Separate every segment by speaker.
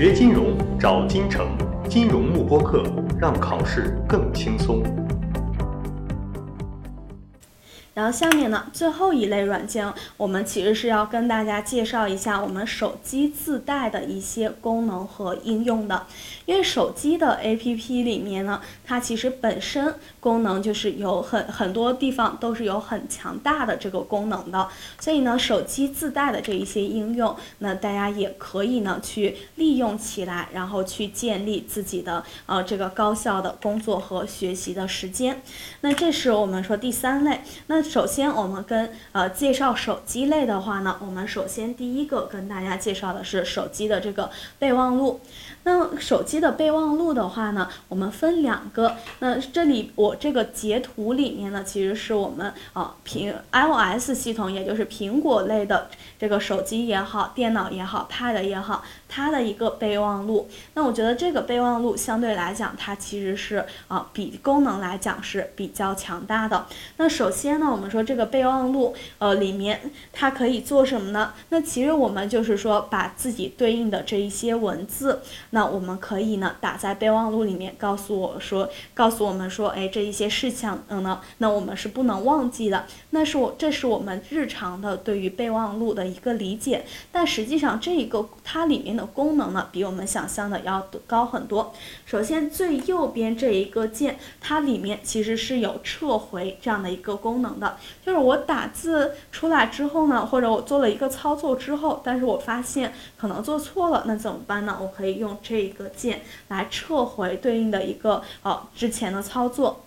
Speaker 1: 学金融找金城，金融慕播课，让考试更轻松。
Speaker 2: 然后下面呢，最后一类软件，我们其实是要跟大家介绍一下我们手机自带的一些功能和应用的。因为手机的 APP 里面呢，它其实本身功能就是有很很多地方都是有很强大的这个功能的，所以呢，手机自带的这一些应用，那大家也可以呢去利用起来，然后去建立自己的呃这个高效的工作和学习的时间。那这是我们说第三类。那首先，我们跟呃介绍手机类的话呢，我们首先第一个跟大家介绍的是手机的这个备忘录。那手机的备忘录的话呢，我们分两个。那这里我这个截图里面呢，其实是我们啊苹 iOS 系统，也就是苹果类的这个手机也好，电脑也好，Pad 也好，它的一个备忘录。那我觉得这个备忘录相对来讲，它其实是啊比功能来讲是比较强大的。那首先呢，我们说这个备忘录，呃，里面它可以做什么呢？那其实我们就是说，把自己对应的这一些文字，那我们可以呢打在备忘录里面，告诉我说，告诉我们说，哎，这一些事项，嗯呢，那我们是不能忘记的。那是我，这是我们日常的对于备忘录的一个理解。但实际上，这一个它里面的功能呢，比我们想象的要高很多。首先，最右边这一个键，它里面其实是有撤回这样的一个功能的。就是我打字出来之后呢，或者我做了一个操作之后，但是我发现可能做错了，那怎么办呢？我可以用这一个键来撤回对应的一个呃之前的操作。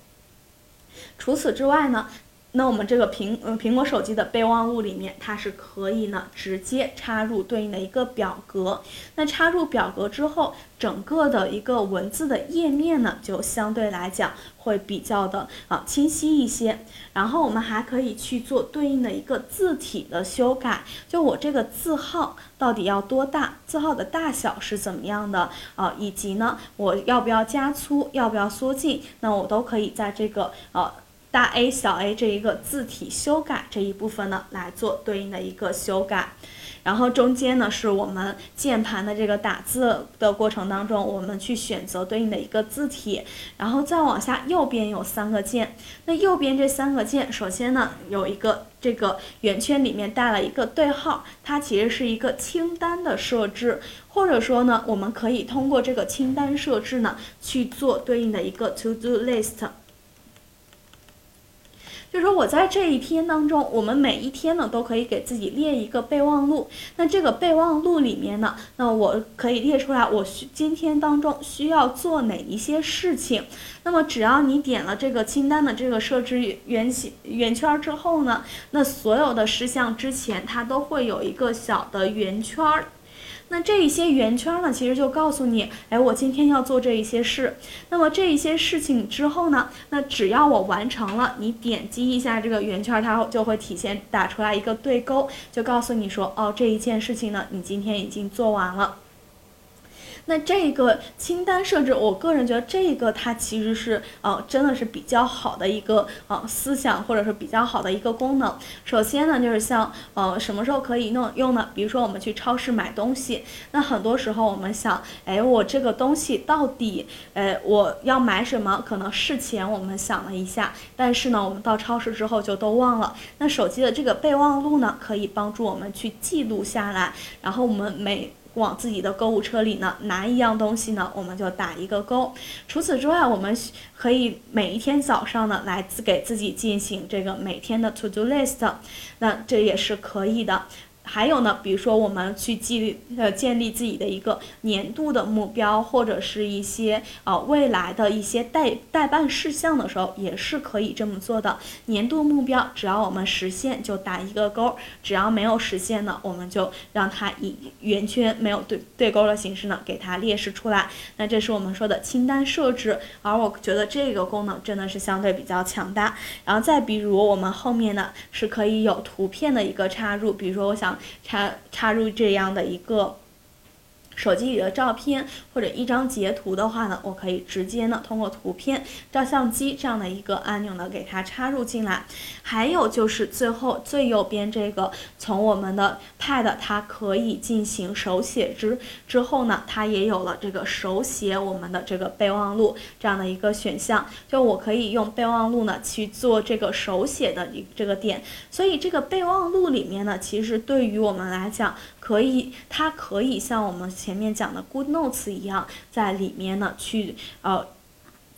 Speaker 2: 除此之外呢？那我们这个苹嗯苹果手机的备忘录里面，它是可以呢直接插入对应的一个表格。那插入表格之后，整个的一个文字的页面呢，就相对来讲会比较的啊清晰一些。然后我们还可以去做对应的一个字体的修改，就我这个字号到底要多大，字号的大小是怎么样的啊，以及呢我要不要加粗，要不要缩进，那我都可以在这个呃。大 A 小 a 这一个字体修改这一部分呢，来做对应的一个修改，然后中间呢是我们键盘的这个打字的过程当中，我们去选择对应的一个字体，然后再往下右边有三个键，那右边这三个键，首先呢有一个这个圆圈里面带了一个对号，它其实是一个清单的设置，或者说呢，我们可以通过这个清单设置呢去做对应的一个 to do list。就说，我在这一天当中，我们每一天呢都可以给自己列一个备忘录。那这个备忘录里面呢，那我可以列出来，我需今天当中需要做哪一些事情。那么只要你点了这个清单的这个设置圆形圆圈之后呢，那所有的事项之前它都会有一个小的圆圈。那这一些圆圈呢，其实就告诉你，哎，我今天要做这一些事。那么这一些事情之后呢，那只要我完成了，你点击一下这个圆圈，它就会体现打出来一个对勾，就告诉你说，哦，这一件事情呢，你今天已经做完了。那这个清单设置，我个人觉得这个它其实是呃真的是比较好的一个呃思想，或者是比较好的一个功能。首先呢，就是像呃什么时候可以弄用呢？比如说我们去超市买东西，那很多时候我们想，哎，我这个东西到底，呃我要买什么？可能事前我们想了一下，但是呢，我们到超市之后就都忘了。那手机的这个备忘录呢，可以帮助我们去记录下来，然后我们每。往自己的购物车里呢拿一样东西呢，我们就打一个勾。除此之外，我们可以每一天早上呢来自给自己进行这个每天的 to do list，那这也是可以的。还有呢，比如说我们去记呃建立自己的一个年度的目标，或者是一些呃未来的一些待待办事项的时候，也是可以这么做的。年度目标只要我们实现就打一个勾，只要没有实现呢，我们就让它以圆圈没有对对勾的形式呢给它列示出来。那这是我们说的清单设置，而我觉得这个功能真的是相对比较强大。然后再比如我们后面呢是可以有图片的一个插入，比如说我想。插插入这样的一个手机里的照片或者一张截图的话呢，我可以直接呢通过图片照相机这样的一个按钮呢给它插入进来。还有就是最后最右边这个，从我们的 Pad 它可以进行手写之之后呢，它也有了这个手写我们的这个备忘录这样的一个选项。就我可以用备忘录呢去做这个手写的一这个点。所以这个备忘录里面呢，其实对于我们来讲，可以它可以像我们。前面讲的 Good Notes 一样，在里面呢去呃。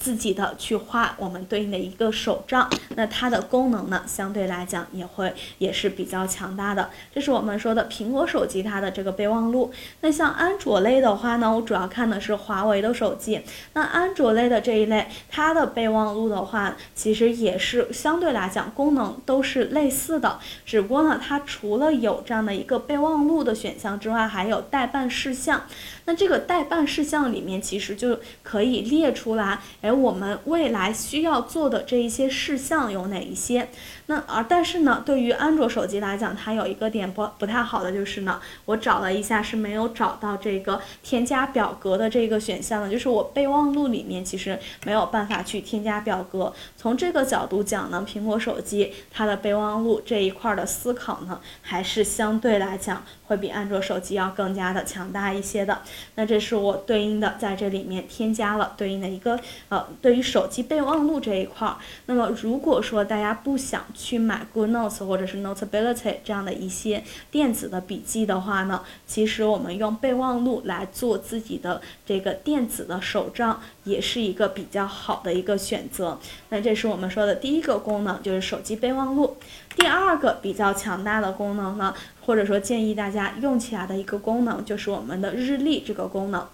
Speaker 2: 自己的去画我们对应的一个手账，那它的功能呢，相对来讲也会也是比较强大的。这是我们说的苹果手机它的这个备忘录。那像安卓类的话呢，我主要看的是华为的手机。那安卓类的这一类，它的备忘录的话，其实也是相对来讲功能都是类似的，只不过呢，它除了有这样的一个备忘录的选项之外，还有待办事项。那这个待办事项里面，其实就可以列出来，哎，我们未来需要做的这一些事项有哪一些？那而但是呢，对于安卓手机来讲，它有一个点不不太好的就是呢，我找了一下是没有找到这个添加表格的这个选项的，就是我备忘录里面其实没有办法去添加表格。从这个角度讲呢，苹果手机它的备忘录这一块的思考呢，还是相对来讲会比安卓手机要更加的强大一些的。那这是我对应的在这里面添加了对应的一个呃，对于手机备忘录这一块儿。那么如果说大家不想去买 Good Notes 或者是 Notability 这样的一些电子的笔记的话呢，其实我们用备忘录来做自己的这个电子的手账，也是一个比较好的一个选择。那这是我们说的第一个功能，就是手机备忘录。第二个比较强大的功能呢？或者说建议大家用起来的一个功能，就是我们的日历这个功能。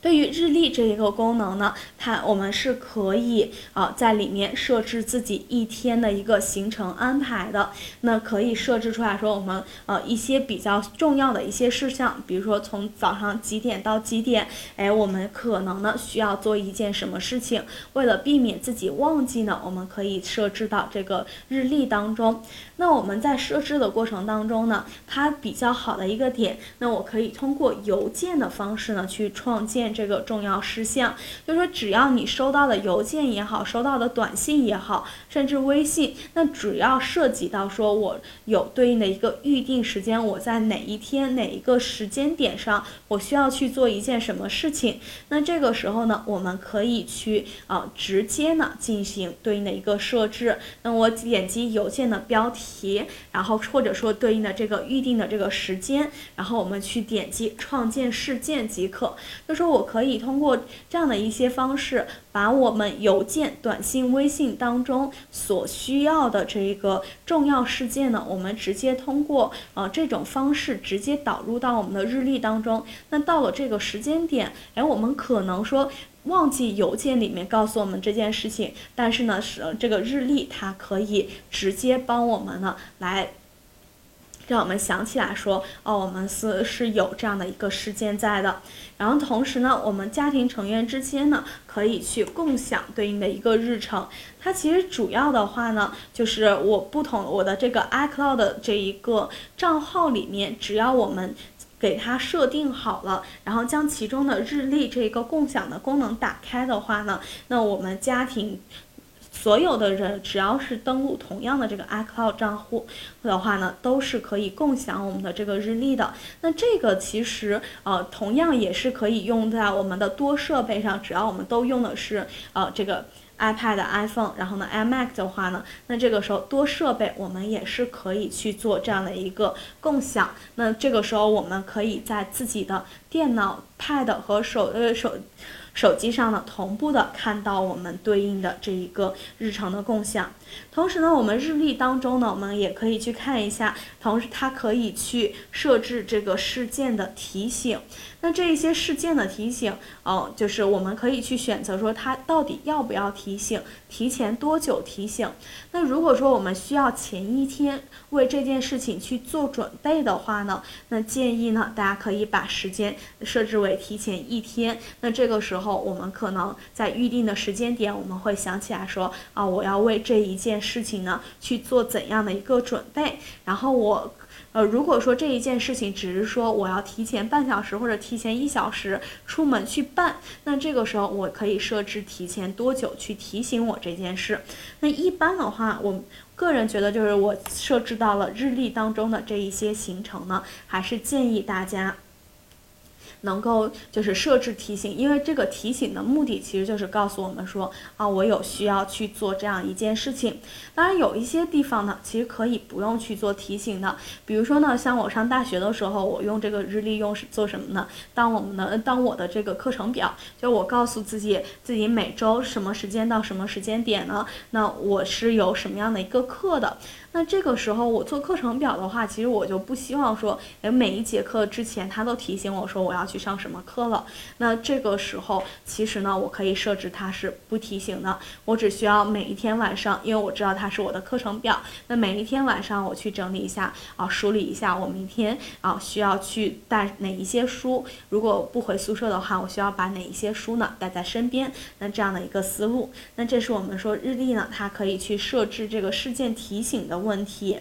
Speaker 2: 对于日历这一个功能呢，它我们是可以啊在里面设置自己一天的一个行程安排的。那可以设置出来说，我们呃一些比较重要的一些事项，比如说从早上几点到几点，哎，我们可能呢需要做一件什么事情。为了避免自己忘记呢，我们可以设置到这个日历当中。那我们在设置的过程当中呢，它比较好的一个点，那我可以通过邮件的方式呢去创建。这个重要事项，就是说，只要你收到的邮件也好，收到的短信也好，甚至微信，那只要涉及到说我有对应的一个预定时间，我在哪一天哪一个时间点上，我需要去做一件什么事情，那这个时候呢，我们可以去啊直接呢进行对应的一个设置。那我点击邮件的标题，然后或者说对应的这个预定的这个时间，然后我们去点击创建事件即可。就说我。我可以通过这样的一些方式，把我们邮件、短信、微信当中所需要的这一个重要事件呢，我们直接通过呃这种方式直接导入到我们的日历当中。那到了这个时间点，哎，我们可能说忘记邮件里面告诉我们这件事情，但是呢，是这个日历它可以直接帮我们呢来。让我们想起来说，哦，我们是是有这样的一个事件在的。然后同时呢，我们家庭成员之间呢，可以去共享对应的一个日程。它其实主要的话呢，就是我不同我的这个 iCloud 这一个账号里面，只要我们给它设定好了，然后将其中的日历这个共享的功能打开的话呢，那我们家庭。所有的人只要是登录同样的这个 iCloud 账户的话呢，都是可以共享我们的这个日历的。那这个其实呃，同样也是可以用在我们的多设备上，只要我们都用的是呃这个 iPad、iPhone，然后呢 iMac 的话呢，那这个时候多设备我们也是可以去做这样的一个共享。那这个时候我们可以在自己的电脑、Pad 和手呃手。手机上呢，同步的看到我们对应的这一个日常的共享。同时呢，我们日历当中呢，我们也可以去看一下，同时它可以去设置这个事件的提醒。那这一些事件的提醒，哦，就是我们可以去选择说它到底要不要提醒，提前多久提醒。那如果说我们需要前一天为这件事情去做准备的话呢，那建议呢，大家可以把时间设置为提前一天。那这个时候我们可能在预定的时间点，我们会想起来说，啊，我要为这一件事情呢去做怎样的一个准备，然后我。呃，如果说这一件事情只是说我要提前半小时或者提前一小时出门去办，那这个时候我可以设置提前多久去提醒我这件事。那一般的话，我个人觉得就是我设置到了日历当中的这一些行程呢，还是建议大家。能够就是设置提醒，因为这个提醒的目的其实就是告诉我们说啊，我有需要去做这样一件事情。当然有一些地方呢，其实可以不用去做提醒的。比如说呢，像我上大学的时候，我用这个日历用是做什么呢？当我们的当我的这个课程表，就我告诉自己自己每周什么时间到什么时间点呢？那我是有什么样的一个课的？那这个时候我做课程表的话，其实我就不希望说，哎，每一节课之前他都提醒我说我要去上什么课了。那这个时候其实呢，我可以设置它是不提醒的，我只需要每一天晚上，因为我知道它是我的课程表，那每一天晚上我去整理一下啊，梳理一下我明天啊需要去带哪一些书，如果不回宿舍的话，我需要把哪一些书呢带在身边，那这样的一个思路，那这是我们说日历呢，它可以去设置这个事件提醒的。问题，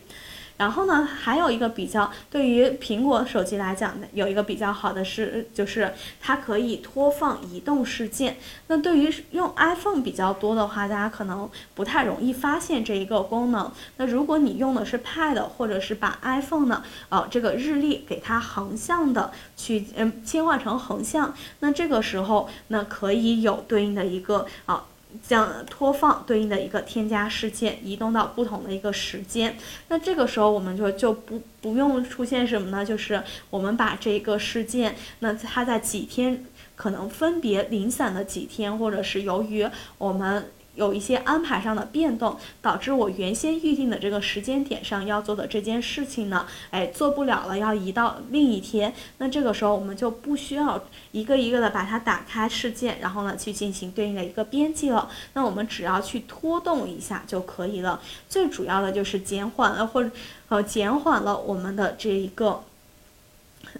Speaker 2: 然后呢，还有一个比较，对于苹果手机来讲呢，有一个比较好的是，就是它可以拖放移动事件。那对于用 iPhone 比较多的话，大家可能不太容易发现这一个功能。那如果你用的是 Pad，或者是把 iPhone 呢，呃，这个日历给它横向的去，嗯，切换成横向，那这个时候，那可以有对应的一个啊。将拖放对应的一个添加事件移动到不同的一个时间，那这个时候我们就就不不用出现什么呢？就是我们把这个事件，那它在几天可能分别零散的几天，或者是由于我们。有一些安排上的变动，导致我原先预定的这个时间点上要做的这件事情呢，哎，做不了了，要移到另一天。那这个时候我们就不需要一个一个的把它打开事件，然后呢去进行对应的一个编辑了。那我们只要去拖动一下就可以了。最主要的就是减缓了或者呃减缓了我们的这一个，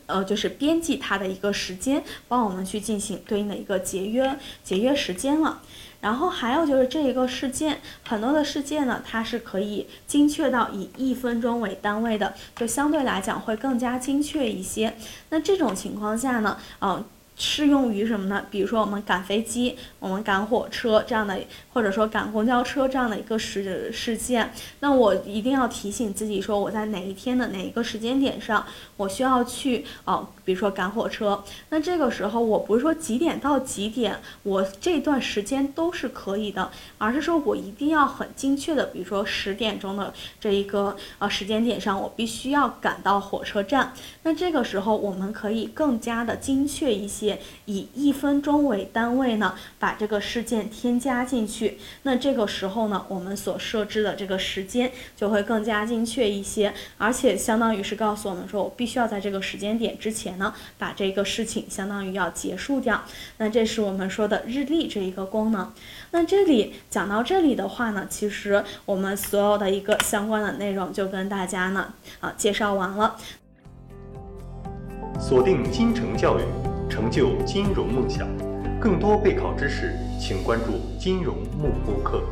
Speaker 2: 呃，就是编辑它的一个时间，帮我们去进行对应的一个节约节约时间了。然后还有就是这一个事件，很多的事件呢，它是可以精确到以一分钟为单位的，就相对来讲会更加精确一些。那这种情况下呢，嗯。适用于什么呢？比如说我们赶飞机、我们赶火车这样的，或者说赶公交车这样的一个事事件，那我一定要提醒自己说，我在哪一天的哪一个时间点上，我需要去哦，比如说赶火车。那这个时候我不是说几点到几点，我这段时间都是可以的，而是说我一定要很精确的，比如说十点钟的这一个呃时间点上，我必须要赶到火车站。那这个时候我们可以更加的精确一些。以一分钟为单位呢，把这个事件添加进去。那这个时候呢，我们所设置的这个时间就会更加精确一些，而且相当于是告诉我们说，我必须要在这个时间点之前呢，把这个事情相当于要结束掉。那这是我们说的日历这一个功能。那这里讲到这里的话呢，其实我们所有的一个相关的内容就跟大家呢啊介绍完了。
Speaker 1: 锁定金城教育。成就金融梦想，更多备考知识，请关注金融幕播课。